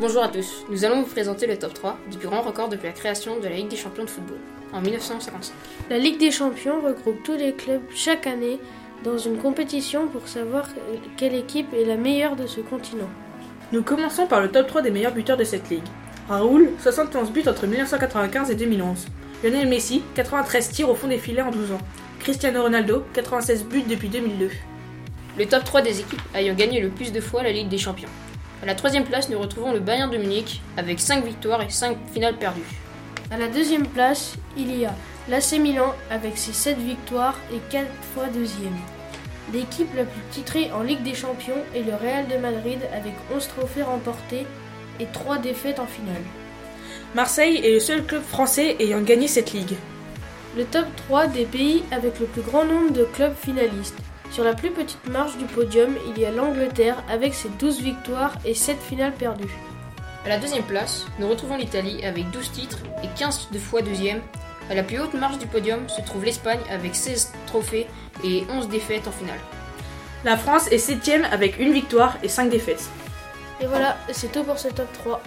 Bonjour à tous, nous allons vous présenter le top 3 du plus grand record depuis la création de la Ligue des champions de football, en 1955. La Ligue des champions regroupe tous les clubs chaque année dans une compétition pour savoir quelle équipe est la meilleure de ce continent. Nous commençons par le top 3 des meilleurs buteurs de cette ligue. Raoul, 71 buts entre 1995 et 2011. Lionel Messi, 93 tirs au fond des filets en 12 ans. Cristiano Ronaldo, 96 buts depuis 2002. Le top 3 des équipes ayant gagné le plus de fois la Ligue des champions. À la troisième place, nous retrouvons le Bayern de Munich avec 5 victoires et 5 finales perdues. À la deuxième place, il y a l'AC Milan avec ses 7 victoires et 4 fois deuxième. L'équipe la plus titrée en Ligue des Champions est le Real de Madrid avec 11 trophées remportés et 3 défaites en finale. Marseille est le seul club français ayant gagné cette ligue. Le top 3 des pays avec le plus grand nombre de clubs finalistes. Sur la plus petite marge du podium, il y a l'Angleterre avec ses 12 victoires et 7 finales perdues. À la deuxième place, nous retrouvons l'Italie avec 12 titres et 15 de fois deuxième. À la plus haute marge du podium se trouve l'Espagne avec 16 trophées et 11 défaites en finale. La France est septième avec une victoire et 5 défaites. Et voilà, c'est tout pour ce top 3.